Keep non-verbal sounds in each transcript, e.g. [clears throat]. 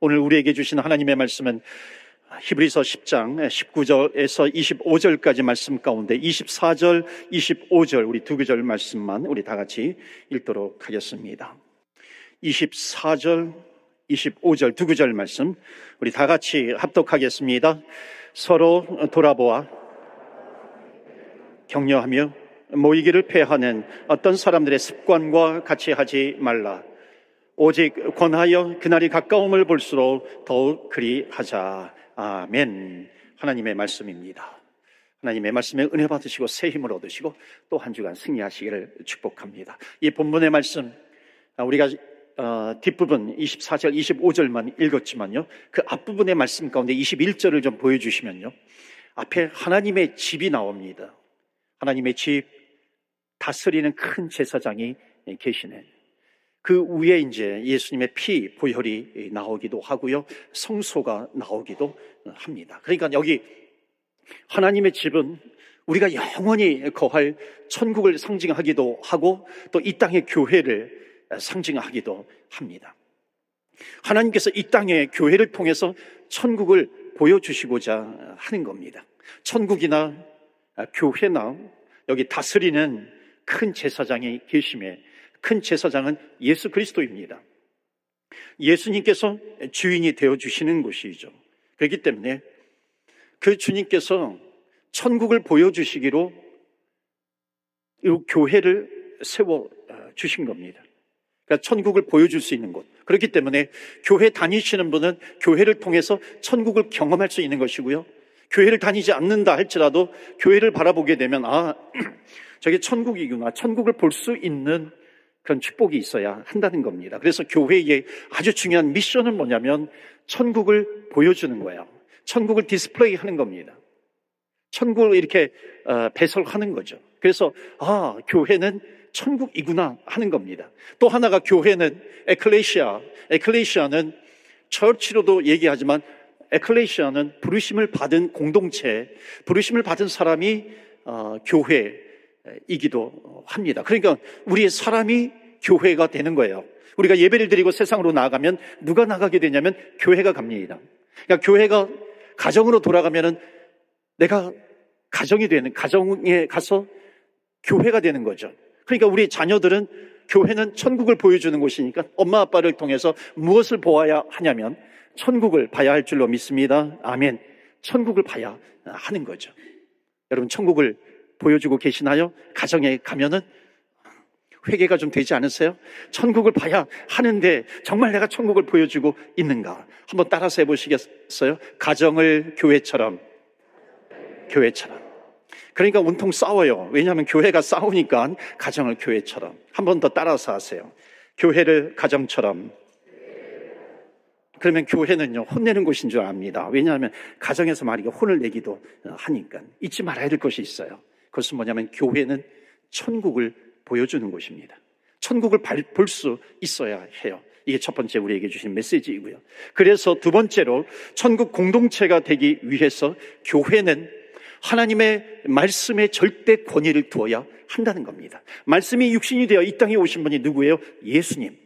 오늘 우리에게 주신 하나님의 말씀은 히브리서 10장 19절에서 25절까지 말씀 가운데 24절, 25절 우리 두 구절 말씀만 우리 다 같이 읽도록 하겠습니다. 24절, 25절 두 구절 말씀 우리 다 같이 합독하겠습니다. 서로 돌아보아 격려하며 모이기를 패하는 어떤 사람들의 습관과 같이 하지 말라. 오직 권하여 그날이 가까움을 볼수록 더욱 그리 하자. 아멘. 하나님의 말씀입니다. 하나님의 말씀에 은혜 받으시고 새 힘을 얻으시고 또 한 주간 승리하시기를 축복합니다. 이 본문의 말씀 우리가 어, 뒷부분 24절, 25절만 읽었지만요. 그 앞부분의 말씀 가운데 21절을 좀 보여주시면요. 앞에 하나님의 집이 나옵니다. 하나님의 집, 다스리는 큰 제사장이 계시네. 그 위에 이제 예수님의 피, 보혈이 나오기도 하고요. 성소가 나오기도 합니다. 그러니까 여기 하나님의 집은 우리가 영원히 거할 천국을 상징하기도 하고 또 이 땅의 교회를 상징하기도 합니다. 하나님께서 이 땅의 교회를 통해서 천국을 보여주시고자 하는 겁니다. 천국이나 교회나 여기 다스리는 큰 제사장이 계심에 큰 제사장은 예수 그리스도입니다. 예수님께서 주인이 되어 주시는 곳이죠. 그렇기 때문에 그 주님께서 천국을 보여주시기로 이 교회를 세워 주신 겁니다. 그러니까 천국을 보여줄 수 있는 곳. 그렇기 때문에 교회 다니시는 분은 교회를 통해서 천국을 경험할 수 있는 것이고요. 교회를 다니지 않는다 할지라도 교회를 바라보게 되면 아, [clears throat] 저게 천국이구나. 천국을 볼 수 있는 그런 축복이 있어야 한다는 겁니다. 그래서 교회의 아주 중요한 미션은 뭐냐면 천국을 보여주는 거예요. 천국을 디스플레이 하는 겁니다. 천국을 이렇게 어, 배설하는 거죠. 그래서 아, 교회는 천국이구나 하는 겁니다. 또 하나가 교회는 에클레시아, 에클레시아는 철치로도 얘기하지만 에클레시아는 부르심을 받은 공동체, 부르심을 받은 사람이 어, 교회이기도 합니다. 그러니까 우리의 사람이 교회가 되는 거예요. 우리가 예배를 드리고 세상으로 나가면 누가 나가게 되냐면 교회가 갑니다. 그러니까 교회가 가정으로 돌아가면은 내가 가정이 되는 가정에 가서 교회가 되는 거죠. 그러니까 우리 자녀들은 교회는 천국을 보여주는 곳이니까 엄마 아빠를 통해서 무엇을 보아야 하냐면 천국을 봐야 할 줄로 믿습니다. 아멘. 천국을 봐야 하는 거죠. 여러분 천국을 보여주고 계시나요? 가정에 가면은 회개가 좀 되지 않으세요? 천국을 봐야 하는데 정말 내가 천국을 보여주고 있는가? 한번 따라서 해보시겠어요? 가정을 교회처럼, 교회처럼. 그러니까 온통 싸워요. 왜냐하면 교회가 싸우니까 가정을 교회처럼. 한번 더 따라서 하세요. 교회를 가정처럼. 그러면 교회는요, 혼내는 곳인 줄 압니다. 왜냐하면 가정에서 말이가 혼을 내기도 하니까. 잊지 말아야 될 것이 있어요. 그것은 뭐냐면 교회는 천국을 보여주는 곳입니다. 천국을 볼 수 있어야 해요. 이게 첫 번째 우리에게 주신 메시지이고요. 그래서 두 번째로 천국 공동체가 되기 위해서 교회는 하나님의 말씀에 절대 권위를 두어야 한다는 겁니다. 말씀이 육신이 되어 이 땅에 오신 분이 누구예요? 예수님.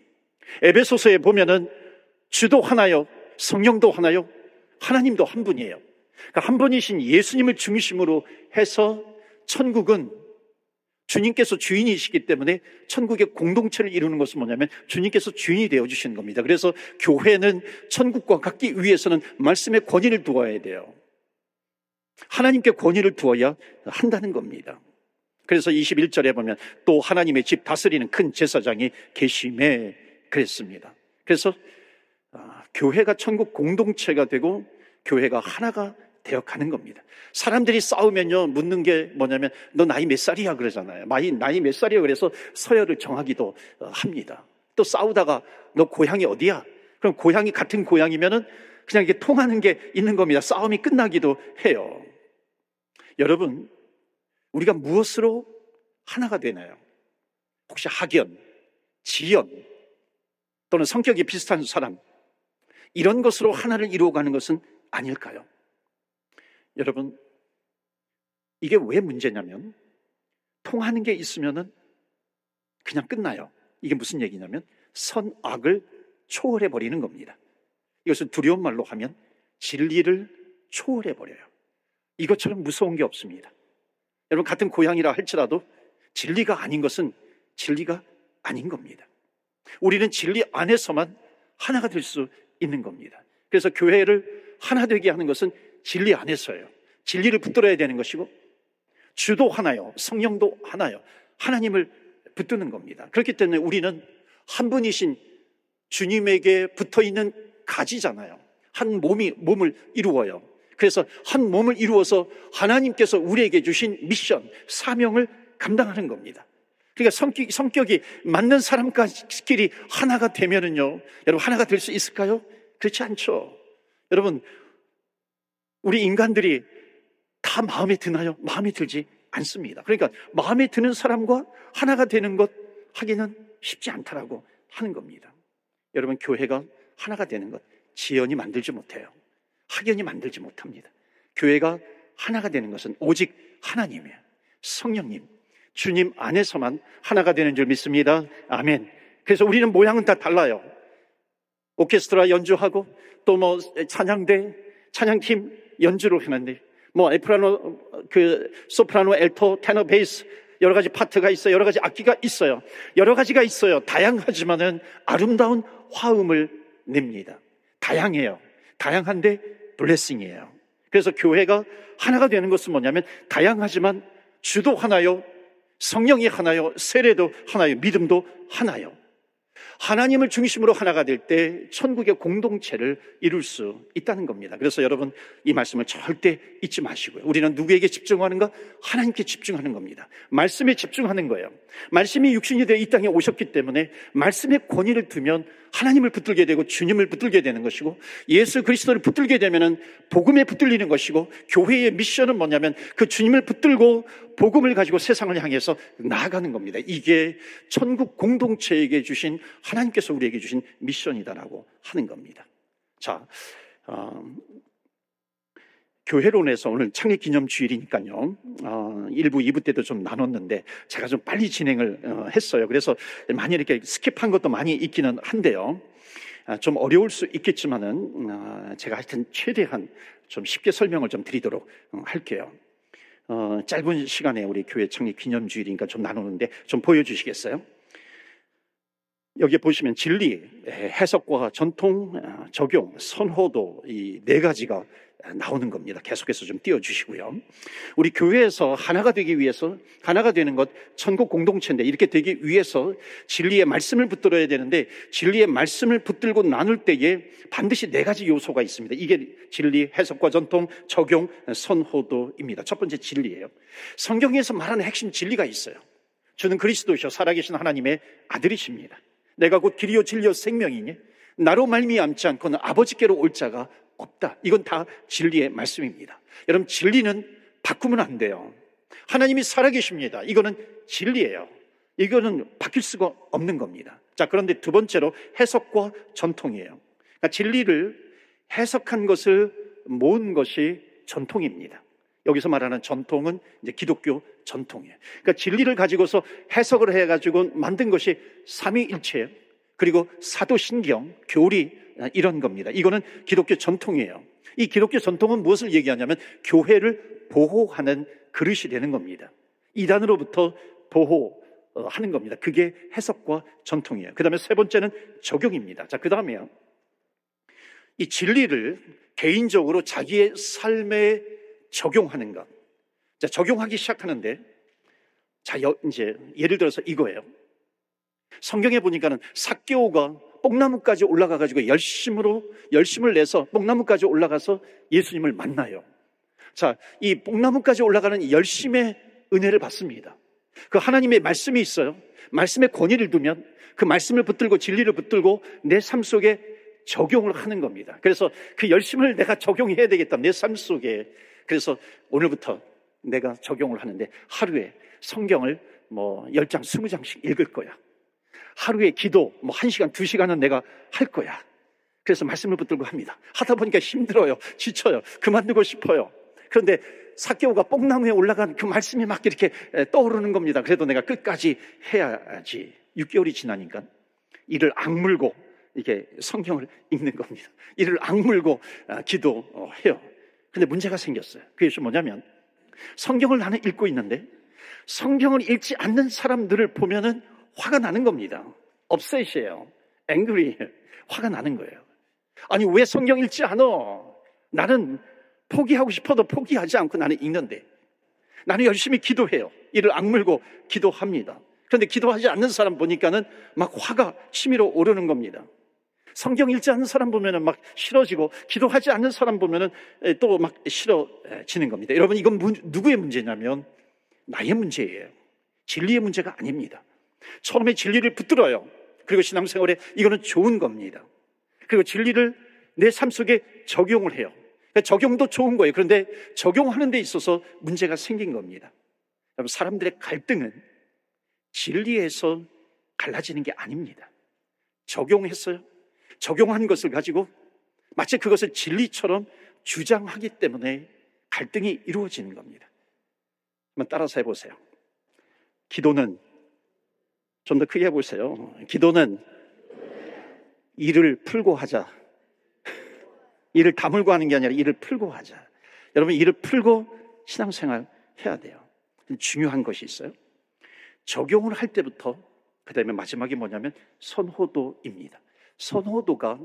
에베소서에 보면은 주도 하나요, 성령도 하나요, 하나님도 한 분이에요. 그러니까 한 분이신 예수님을 중심으로 해서 천국은 주님께서 주인이시기 때문에 천국의 공동체를 이루는 것은 뭐냐면 주님께서 주인이 되어 주시는 겁니다. 그래서 교회는 천국과 같기 위해서는 말씀의 권위를 두어야 돼요. 하나님께 권위를 두어야 한다는 겁니다. 그래서 21절에 보면 또 하나님의 집 다스리는 큰 제사장이 계심에 그랬습니다. 그래서 아, 교회가 천국 공동체가 되고 교회가 하나가 되어 가는 겁니다. 사람들이 싸우면요, 묻는 게 뭐냐면, 너 나이 몇 살이야? 그러잖아요. 나이, 나이 몇 살이야? 그래서 서열을 정하기도 어, 합니다. 또 싸우다가, 너 고향이 어디야? 그럼 고향이 같은 고향이면은 그냥 이게 통하는 게 있는 겁니다. 싸움이 끝나기도 해요. 여러분, 우리가 무엇으로 하나가 되나요? 혹시 학연, 지연, 또는 성격이 비슷한 사람, 이런 것으로 하나를 이루어가는 것은 아닐까요? 여러분, 이게 왜 문제냐면, 통하는 게 있으면은 그냥 끝나요. 이게 무슨 얘기냐면, 선악을 초월해 버리는 겁니다. 이것을 두려운 말로 하면 진리를 초월해 버려요. 이것처럼 무서운 게 없습니다. 여러분 같은 고향이라 할지라도 진리가 아닌 것은 진리가 아닌 겁니다. 우리는 진리 안에서만 하나가 될 수 있는 겁니다. 그래서 교회를 하나 되게 하는 것은 진리 안에서예요. 진리를 붙들어야 되는 것이고 주도 하나요. 성령도 하나요. 하나님을 붙드는 겁니다. 그렇기 때문에 우리는 한 분이신 주님에게 붙어 있는 가지잖아요. 한 몸이 몸을 이루어요. 그래서 한 몸을 이루어서 하나님께서 우리에게 주신 미션, 사명을 감당하는 겁니다. 그러니까 성격, 성격이 맞는 사람끼리 하나가 되면은요, 여러분 하나가 될 수 있을까요? 그렇지 않죠. 여러분, 우리 인간들이 다 마음에 드나요? 마음에 들지 않습니다. 그러니까 마음에 드는 사람과 하나가 되는 것 하기는 쉽지 않다라고 하는 겁니다. 여러분, 교회가 하나가 되는 것, 지연이 만들지 못해요. 학연이 만들지 못합니다. 교회가 하나가 되는 것은 오직 하나님이에요. 성령님, 주님 안에서만 하나가 되는 줄 믿습니다. 아멘. 그래서 우리는 모양은 다 달라요. 오케스트라 연주하고 또 뭐 찬양대, 찬양팀 연주를 하는데 뭐 에프라노, 그 소프라노, 알토, 테너, 베이스 여러 가지 파트가 있어요. 여러 가지 악기가 있어요. 여러 가지가 있어요. 다양하지만은 아름다운 화음을 냅니다. 다양해요. 다양한데 blending이에요. 그래서 교회가 하나가 되는 것은 뭐냐면 다양하지만 주도 하나요. 성령이 하나요. 세례도 하나요. 믿음도 하나요. 하나님을 중심으로 하나가 될 때 천국의 공동체를 이룰 수 있다는 겁니다. 그래서 여러분 이 말씀을 절대 잊지 마시고요. 우리는 누구에게 집중하는가? 하나님께 집중하는 겁니다. 말씀에 집중하는 거예요. 말씀이 육신이 되어 이 땅에 오셨기 때문에 말씀의 권위를 두면 하나님을 붙들게 되고 주님을 붙들게 되는 것이고 예수 그리스도를 붙들게 되면은 복음에 붙들리는 것이고 교회의 미션은 뭐냐면 그 주님을 붙들고 복음을 가지고 세상을 향해서 나아가는 겁니다. 이게 천국 공동체에게 주신 하나님께서 우리에게 주신 미션이다라고 하는 겁니다. 자, 어, 교회론에서 오늘 창립 기념 주일이니까요. 어, 1부, 2부 때도 좀 나눴는데 제가 좀 빨리 진행을 어, 했어요. 그래서 많이 이렇게 스킵한 것도 많이 있기는 한데요. 아, 좀 어려울 수 있겠지만은 아, 제가 하여튼 최대한 좀 쉽게 설명을 좀 드리도록 어, 할게요. 어, 짧은 시간에 우리 교회 창립 기념 주일이니까 좀 나누는데 좀 보여주시겠어요? 여기 보시면 진리, 해석과 전통, 아, 적용, 선호도 이 네 가지가 나오는 겁니다. 계속해서 좀 띄워주시고요. 우리 교회에서 하나가 되기 위해서 하나가 되는 것 천국 공동체인데 이렇게 되기 위해서 진리의 말씀을 붙들어야 되는데 진리의 말씀을 붙들고 나눌 때에 반드시 네 가지 요소가 있습니다. 이게 진리, 해석과 전통, 적용, 선호도입니다. 첫 번째 진리예요. 성경에서 말하는 핵심 진리가 있어요. 주는 그리스도시요 살아계신 하나님의 아들이십니다. 내가 곧 길이요 진리요 생명이니 나로 말미암지 않고는 아버지께로 올 자가 없다. 이건 다 진리의 말씀입니다. 여러분, 진리는 바꾸면 안 돼요. 하나님이 살아계십니다. 이거는 진리예요. 이거는 바뀔 수가 없는 겁니다. 자, 그런데 두 번째로 해석과 전통이에요. 그러니까 진리를 해석한 것을 모은 것이 전통입니다. 여기서 말하는 전통은 이제 기독교 전통이에요. 그러니까 진리를 가지고서 해석을 해가지고 만든 것이 삼위일체예요. 그리고 사도신경, 교리 이런 겁니다. 이거는 기독교 전통이에요. 이 기독교 전통은 무엇을 얘기하냐면 교회를 보호하는 그릇이 되는 겁니다. 이단으로부터 보호하는 겁니다. 그게 해석과 전통이에요. 그 다음에 세 번째는 적용입니다. 자, 그 다음에요. 이 진리를 개인적으로 자기의 삶에 적용하는 것. 자, 적용하기 시작하는데, 자, 이제 예를 들어서 이거예요. 성경에 보니까는 사개오가 뽕나무까지 올라가가지고 열심으로, 열심을 내서 뽕나무까지 올라가서 예수님을 만나요. 자, 이 뽕나무까지 올라가는 열심의 은혜를 받습니다. 그 하나님의 말씀이 있어요. 말씀의 권위를 두면 그 말씀을 붙들고 진리를 붙들고 내 삶 속에 적용을 하는 겁니다. 그래서 그 열심을 내가 적용해야 되겠다. 내 삶 속에. 그래서 오늘부터 내가 적용을 하는데 하루에 성경을 뭐 10장, 20장씩 읽을 거야. 하루에 기도 뭐 1시간, 2시간은 내가 할 거야. 그래서 말씀을 붙들고 합니다. 하다 보니까 힘들어요. 지쳐요. 그만두고 싶어요. 그런데 사개오가 뽕나무에 올라간 그 말씀이 막 이렇게 떠오르는 겁니다. 그래도 내가 끝까지 해야지. 6개월이 지나니까 이를 악물고 이게 성경을 읽는 겁니다. 이를 악물고 아, 기도해요. 근데 문제가 생겼어요. 그게 뭐냐면 성경을 나는 읽고 있는데 성경을 읽지 않는 사람들을 보면은 화가 나는 겁니다. 업셋이에요. 앵그리 화가 나는 거예요. 아니 왜 성경 읽지 않아? 나는 포기하고 싶어도 포기하지 않고 나는 읽는데 나는 열심히 기도해요. 이를 악물고 기도합니다. 그런데 기도하지 않는 사람 보니까는 막 화가 치밀어 오르는 겁니다. 성경 읽지 않는 사람 보면은 막 싫어지고 기도하지 않는 사람 보면은 또 막 싫어지는 겁니다. 여러분 이건 누구의 문제냐면 나의 문제예요. 진리의 문제가 아닙니다. 처음에 진리를 붙들어요. 그리고 신앙생활에 이거는 좋은 겁니다. 그리고 진리를 내 삶 속에 적용을 해요. 그러니까 적용도 좋은 거예요. 그런데 적용하는 데 있어서 문제가 생긴 겁니다. 여러분, 사람들의 갈등은 진리에서 갈라지는 게 아닙니다. 적용했어요. 적용한 것을 가지고 마치 그것을 진리처럼 주장하기 때문에 갈등이 이루어지는 겁니다. 한번 따라서 해보세요. 기도는 좀 더 크게 해보세요. 기도는 일을 풀고 하자. [laughs] 일을 다물고 하는 게 아니라 일을 풀고 하자. 여러분, 일을 풀고 신앙생활 해야 돼요. 중요한 것이 있어요. 적용을 할 때부터, 그 다음에 마지막이 뭐냐면 선호도입니다. 선호도가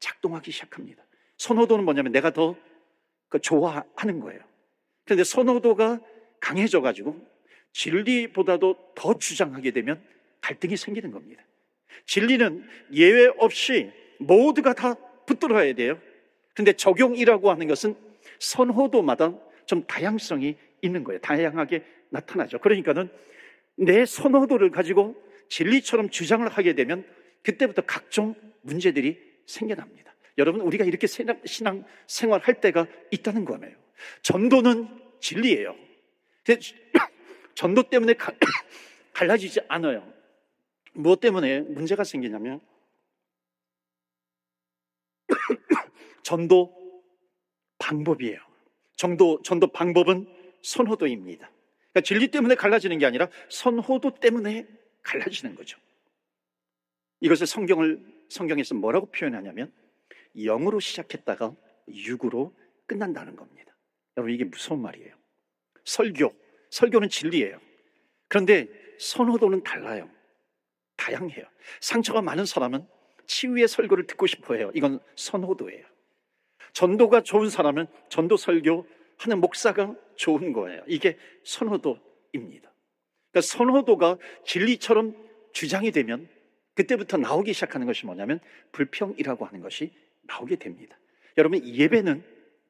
작동하기 시작합니다. 선호도는 뭐냐면 내가 더그 좋아하는 거예요. 그런데 선호도가 강해져 가지고 진리보다도 더 주장하게 되면 갈등이 생기는 겁니다. 진리는 예외 없이 모두가 다 붙들어야 돼요. 근데 적용이라고 하는 것은 선호도마다 좀 다양성이 있는 거예요. 다양하게 나타나죠. 그러니까는 내 선호도를 가지고 진리처럼 주장을 하게 되면 그때부터 각종 문제들이 생겨납니다. 여러분, 우리가 이렇게 신앙 생활 할 때가 있다는 거예요. 전도는 진리예요. [coughs] 전도 때문에 [coughs] 갈라지지 않아요. 무엇 때문에 문제가 생기냐면, [coughs] 전도 방법이에요. 전도, 전도 방법은 선호도입니다. 그러니까 진리 때문에 갈라지는 게 아니라 선호도 때문에 갈라지는 거죠. 이것을 성경을, 성경에서 뭐라고 표현하냐면 영으로 시작했다가 육으로 끝난다는 겁니다. 여러분, 이게 무서운 말이에요. 설교, 설교는 진리예요. 그런데 선호도는 달라요. 다양해요. 상처가 많은 사람은 치유의 설교를 듣고 싶어 해요. 이건 선호도예요. 전도가 좋은 사람은 전도 설교 하는 목사가 좋은 거예요. 이게 선호도입니다. 그러니까 선호도가 진리처럼 주장이 되면 그때부터 나오기 시작하는 것이 뭐냐면 불평이라고 하는 것이 나오게 됩니다. 여러분, 예배는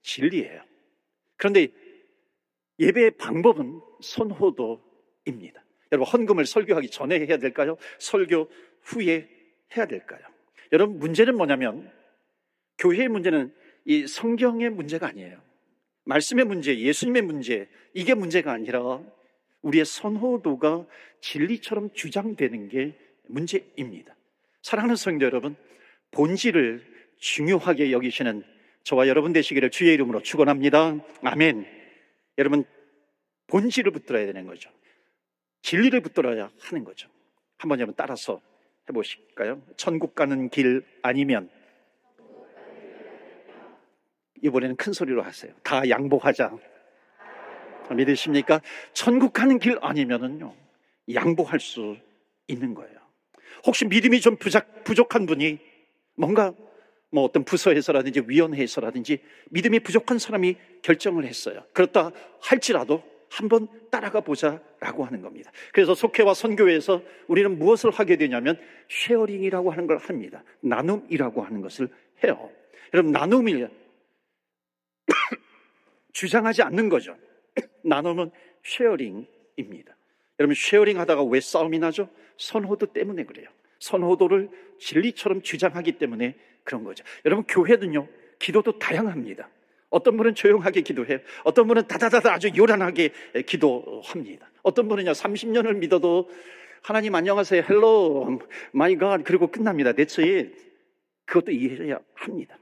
진리예요. 그런데 예배의 방법은 선호도입니다. 여러분, 헌금을 설교하기 전에 해야 될까요? 설교 후에 해야 될까요? 여러분, 문제는 뭐냐면 교회의 문제는 이 성경의 문제가 아니에요. 말씀의 문제, 예수님의 문제, 이게 문제가 아니라 우리의 선호도가 진리처럼 주장되는 게 문제입니다. 사랑하는 성도 여러분, 본질을 중요하게 여기시는 저와 여러분 되시기를 주의 이름으로 축원합니다. 아멘. 여러분 본질을 붙들어야 되는 거죠. 진리를 붙들어야 하는 거죠. 한번 여러분 따라서 해보실까요? 천국 가는 길 아니면 이번에는 큰 소리로 하세요. 다 양보하자. 믿으십니까? 천국 가는 길 아니면은요, 양보할 수 있는 거예요. 혹시 믿음이 좀 부족, 부족한 분이 뭔가 뭐 어떤 부서에서라든지 위원회에서라든지 믿음이 부족한 사람이 결정을 했어요. 그렇다 할지라도 한번 따라가 보자라고 하는 겁니다. 그래서 속회와 선교회에서 우리는 무엇을 하게 되냐면 sharing이라고 하는 걸 합니다. 나눔이라고 하는 것을 해요. 여러분 나눔이 [coughs] 주장하지 않는 거죠. [coughs] 나눔은 sharing입니다. 여러분 sharing 하다가 왜 싸움이 나죠? 선호도 때문에 그래요. 선호도를 진리처럼 주장하기 때문에 그런 거죠. 여러분 교회는요 기도도 다양합니다. 어떤 분은 조용하게 기도해요. 어떤 분은 다다다다 아주 요란하게 기도합니다. 어떤 분은요 30년을 믿어도 하나님 안녕하세요. Hello my God 그리고 끝납니다. 대처에 그것도 이해해야 합니다.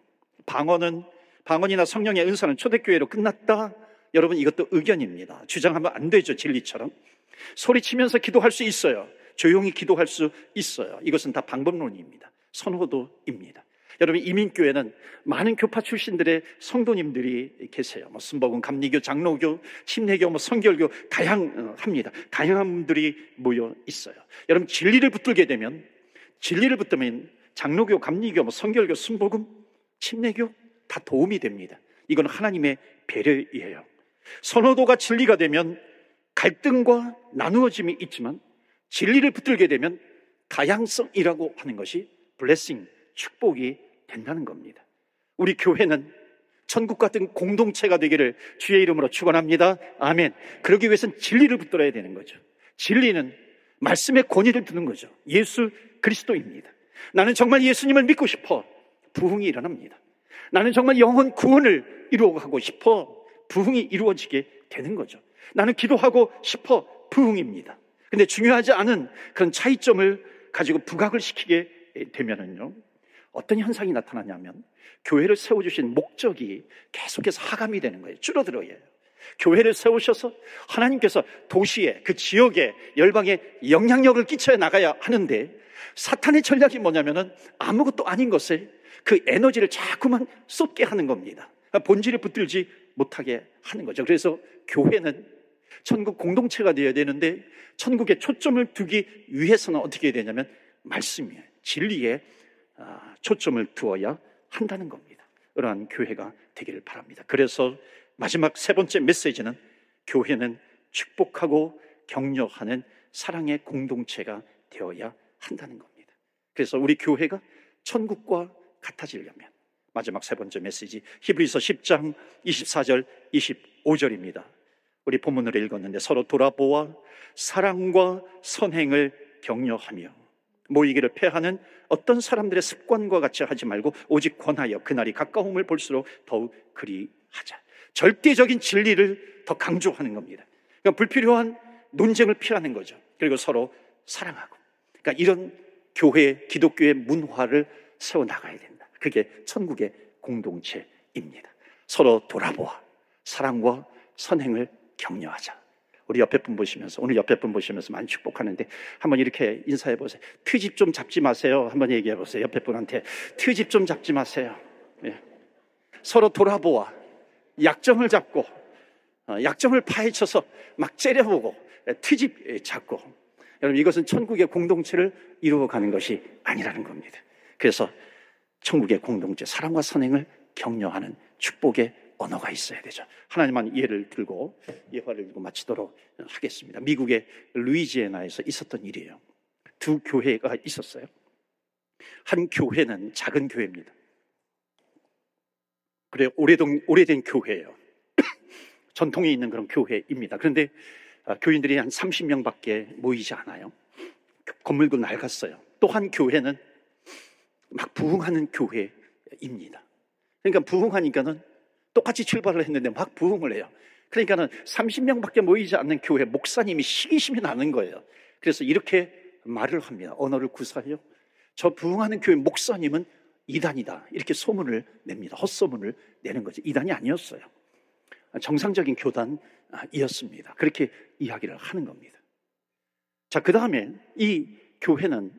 방언은 방언이나 성령의 은사는 초대교회로 끝났다. 여러분 이것도 의견입니다. 주장하면 안 되죠. 진리처럼. 소리치면서 기도할 수 있어요. 조용히 기도할 수 있어요. 이것은 다 방법론입니다. 선호도입니다. 여러분 이민교회는 많은 교파 출신들의 성도님들이 계세요. 뭐 순복음, 감리교, 장로교, 침례교, 뭐 성결교 다양합니다. 다양한 분들이 모여 있어요. 여러분 진리를 붙들게 되면 진리를 붙들면 장로교, 감리교, 뭐 성결교, 순복음, 침례교 다 도움이 됩니다. 이건 하나님의 배려이에요. 선호도가 진리가 되면 갈등과 나누어짐이 있지만 진리를 붙들게 되면 다양성이라고 하는 것이 블레싱, 축복이 된다는 겁니다. 우리 교회는 천국 같은 공동체가 되기를 주의 이름으로 축원합니다. 아멘. 그러기 위해서는 진리를 붙들어야 되는 거죠. 진리는 말씀의 권위를 두는 거죠. 예수 그리스도입니다. 나는 정말 예수님을 믿고 싶어. 부흥이 일어납니다. 나는 정말 영혼 구원을 이루어가고 싶어. 부흥이 이루어지게 되는 거죠. 나는 기도하고 싶어. 부흥입니다. 근데 중요하지 않은 그런 차이점을 가지고 부각을 시키게 되면은요. 어떤 현상이 나타나냐면 교회를 세워주신 목적이 계속해서 하감이 되는 거예요. 줄어들어요. 교회를 세우셔서 하나님께서 도시에 그 지역에 열방에 영향력을 끼쳐 나가야 하는데 사탄의 전략이 뭐냐면은 아무것도 아닌 것에 그 에너지를 자꾸만 쏟게 하는 겁니다. 본질을 붙들지 못하게 하는 거죠. 그래서 교회는 천국 공동체가 되어야 되는데 천국에 초점을 두기 위해서는 어떻게 해야 되냐면 말씀이에요. 진리에 아, 초점을 두어야 한다는 겁니다. 그러한 교회가 되기를 바랍니다. 그래서 마지막 세 번째 메시지는 교회는 축복하고 격려하는 사랑의 공동체가 되어야 한다는 겁니다. 그래서 우리 교회가 천국과 같아지려면 마지막 세 번째 메시지 히브리서 10장 24절 25절입니다. 우리 본문으로 읽었는데 서로 돌아보아 사랑과 선행을 격려하며 모이기를 패하는 어떤 사람들의 습관과 같이 하지 말고 오직 권하여 그날이 가까움을 볼수록 더욱 그리 하자. 절대적인 진리를 더 강조하는 겁니다. 그러니까 불필요한 논쟁을 피하는 거죠. 그리고 서로 사랑하고. 그러니까 이런 교회, 기독교의 문화를 세워 나가야 된다. 그게 천국의 공동체입니다. 서로 돌아보아 사랑과 선행을 격려하자. 우리 옆에 분 보시면서 오늘 옆에 분 보시면서 많이 축복하는데 한번 이렇게 인사해 보세요. 트집 좀 잡지 마세요. 한번 얘기해 보세요. 옆에 분한테 트집 좀 잡지 마세요. 예. 서로 돌아보아 약점을 잡고 어, 약점을 파헤쳐서 막 째려보고 예, 트집 잡고 여러분 이것은 천국의 공동체를 이루어가는 것이 아니라는 겁니다. 그래서 천국의 공동체 사랑과 선행을 격려하는 축복의 언어가 있어야 되죠. 하나님만 예를 들고 예화를 들고 마치도록 하겠습니다. 미국의 루이지애나에서 있었던 일이에요. 두 교회가 있었어요. 한 교회는 작은 교회입니다. 그래 오래된 오래된 교회예요. [clears throat] 전통이 있는 그런 교회입니다. 그런데 아, 교인들이 한 30명밖에 모이지 않아요. 건물도 낡았어요. 또 한 교회는 막 부흥하는 교회입니다. 그러니까 부흥하니까는 똑같이 출발을 했는데 막 부흥을 해요. 그러니까는 30명밖에 모이지 않는 교회 목사님이 시기심이 나는 거예요. 그래서 이렇게 말을 합니다. 언어를 구사해요. 저 부흥하는 교회 목사님은 이단이다. 이렇게 소문을 냅니다. 헛소문을 내는 거죠. 이단이 아니었어요. 정상적인 교단이었습니다. 그렇게 이야기를 하는 겁니다. 자, 그 다음에 이 교회는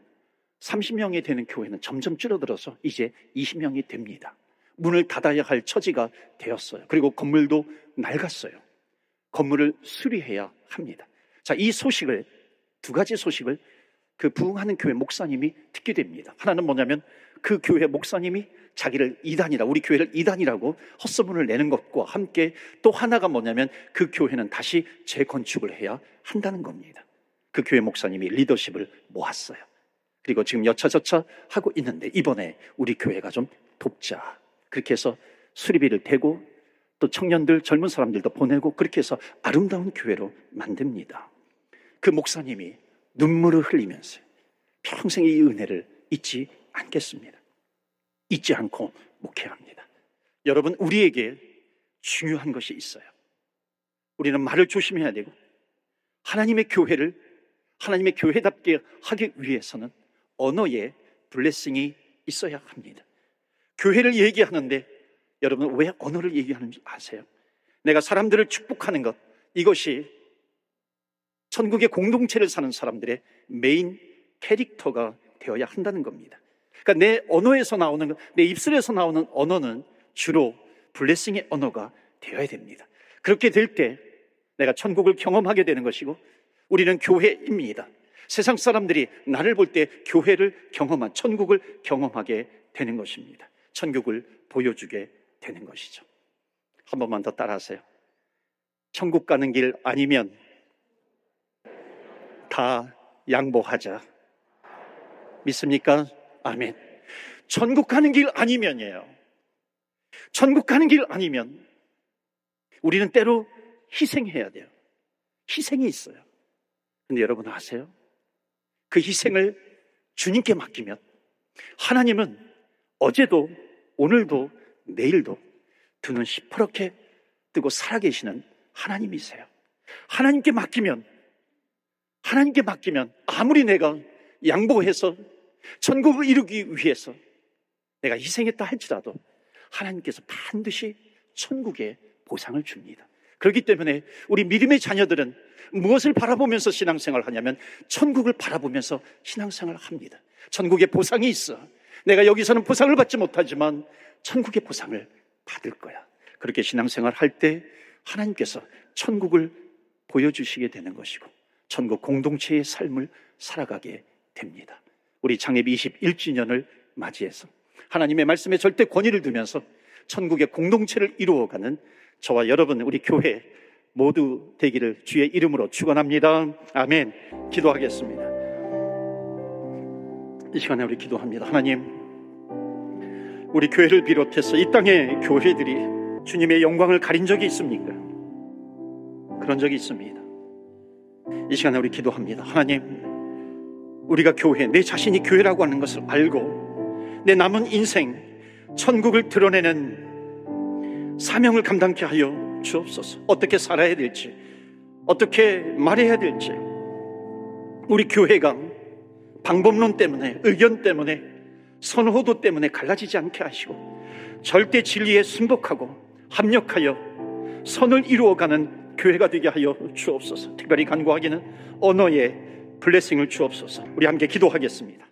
30명이 되는 교회는 점점 줄어들어서 이제 20명이 됩니다. 문을 닫아야 할 처지가 되었어요. 그리고 건물도 낡았어요. 건물을 수리해야 합니다. 자, 이 소식을, 두 가지 소식을 그 부흥하는 교회 목사님이 듣게 됩니다. 하나는 뭐냐면 그 교회 목사님이 자기를 이단이라, 우리 교회를 이단이라고 헛소문을 내는 것과 함께 또 하나가 뭐냐면 그 교회는 다시 재건축을 해야 한다는 겁니다. 그 교회 목사님이 리더십을 모았어요. 그리고 지금 여차저차 하고 있는데 이번에 우리 교회가 좀 돕자. 그렇게 해서 수리비를 대고 또 청년들, 젊은 사람들도 보내고 그렇게 해서 아름다운 교회로 만듭니다. 그 목사님이 눈물을 흘리면서 평생 이 은혜를 잊지 않겠습니다. 잊지 않고 목회합니다. 여러분, 우리에게 중요한 것이 있어요. 우리는 말을 조심해야 되고, 하나님의 교회를 하나님의 교회답게 하기 위해서는 언어에 블레싱이 있어야 합니다. 교회를 얘기하는데 여러분 왜 언어를 얘기하는지 아세요? 내가 사람들을 축복하는 것 이것이 천국의 공동체를 사는 사람들의 메인 캐릭터가 되어야 한다는 겁니다. 그러니까 내 언어에서 나오는, 내 입술에서 나오는 언어는 주로 블레싱의 언어가 되어야 됩니다. 그렇게 될 때 내가 천국을 경험하게 되는 것이고 우리는 교회입니다. 세상 사람들이 나를 볼 때 교회를 경험한 천국을 경험하게 되는 것입니다. 천국을 보여주게 되는 것이죠. 한 번만 더 따라하세요. 천국 가는 길 아니면 다 양보하자. 믿습니까? 아멘. 천국 가는 길 아니면이에요. 천국 가는 길 아니면 우리는 때로 희생해야 돼요. 희생이 있어요. 근데 여러분 아세요? 그 희생을 주님께 맡기면 하나님은 어제도 오늘도 내일도 두 눈 시퍼렇게 뜨고 살아계시는 하나님이세요. 하나님께 맡기면 하나님께 맡기면 아무리 내가 양보해서 천국을 이루기 위해서 내가 희생했다 할지라도 하나님께서 반드시 천국의 보상을 줍니다. 그렇기 때문에 우리 믿음의 자녀들은 무엇을 바라보면서 신앙생활을 하냐면 천국을 바라보면서 신앙생활을 합니다. 천국의 보상이 있어. 내가 여기서는 보상을 받지 못하지만 천국의 보상을 받을 거야. 그렇게 신앙생활 할 때 하나님께서 천국을 보여주시게 되는 것이고 천국 공동체의 삶을 살아가게 됩니다. 우리 창립 21주년을 맞이해서 하나님의 말씀에 절대 권위를 두면서 천국의 공동체를 이루어가는 저와 여러분 우리 교회 모두 되기를 주의 이름으로 축원합니다. 아멘. 기도하겠습니다. 이 시간에 우리 기도합니다. 하나님, 우리 교회를 비롯해서 이 땅의 교회들이 주님의 영광을 가린 적이 있습니까? 그런 적이 있습니다. 이 시간에 우리 기도합니다. 하나님, 우리가 교회, 내 자신이 교회라고 하는 것을 알고 내 남은 인생, 천국을 드러내는 사명을 감당케 하여 주옵소서. 어떻게 살아야 될지, 어떻게 말해야 될지, 우리 교회가 방법론 때문에, 의견 때문에, 선호도 때문에 갈라지지 않게 하시고, 절대 진리에 순복하고 합력하여 선을 이루어가는 교회가 되게 하여 주옵소서. 특별히 간구하기는 언어의 블레싱을 주옵소서. 우리 함께 기도하겠습니다.